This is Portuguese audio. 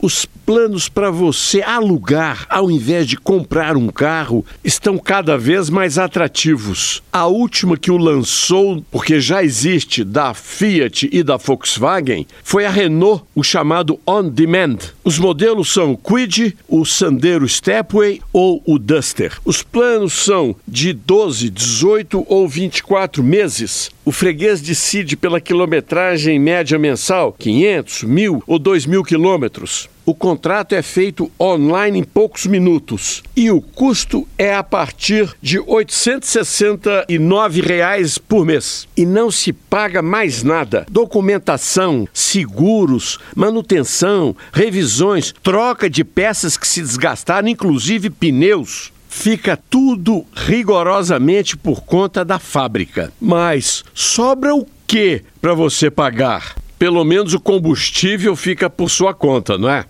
os planos para você alugar ao invés de comprar um carro estão cada vez mais atrativos. A última que o lançou, porque já existe da Fiat e da Volkswagen, foi a Renault, o chamado On Demand. Os modelos são o Quid, o Sandero Stepway ou o Duster. Os planos são de 12, 18 ou 24 meses. O freguês decide pela quilometragem média mensal, 500, 1.000 ou 2.000 quilômetros. O contrato é feito online em poucos minutos e o custo é a partir de 869 reais por mês. E não se paga mais nada. Documentação, seguros, manutenção, revisões, troca de peças que se desgastaram, inclusive pneus fica tudo rigorosamente por conta da fábrica. Mas sobra o que para você pagar? Pelo menos o combustível fica por sua conta, não é?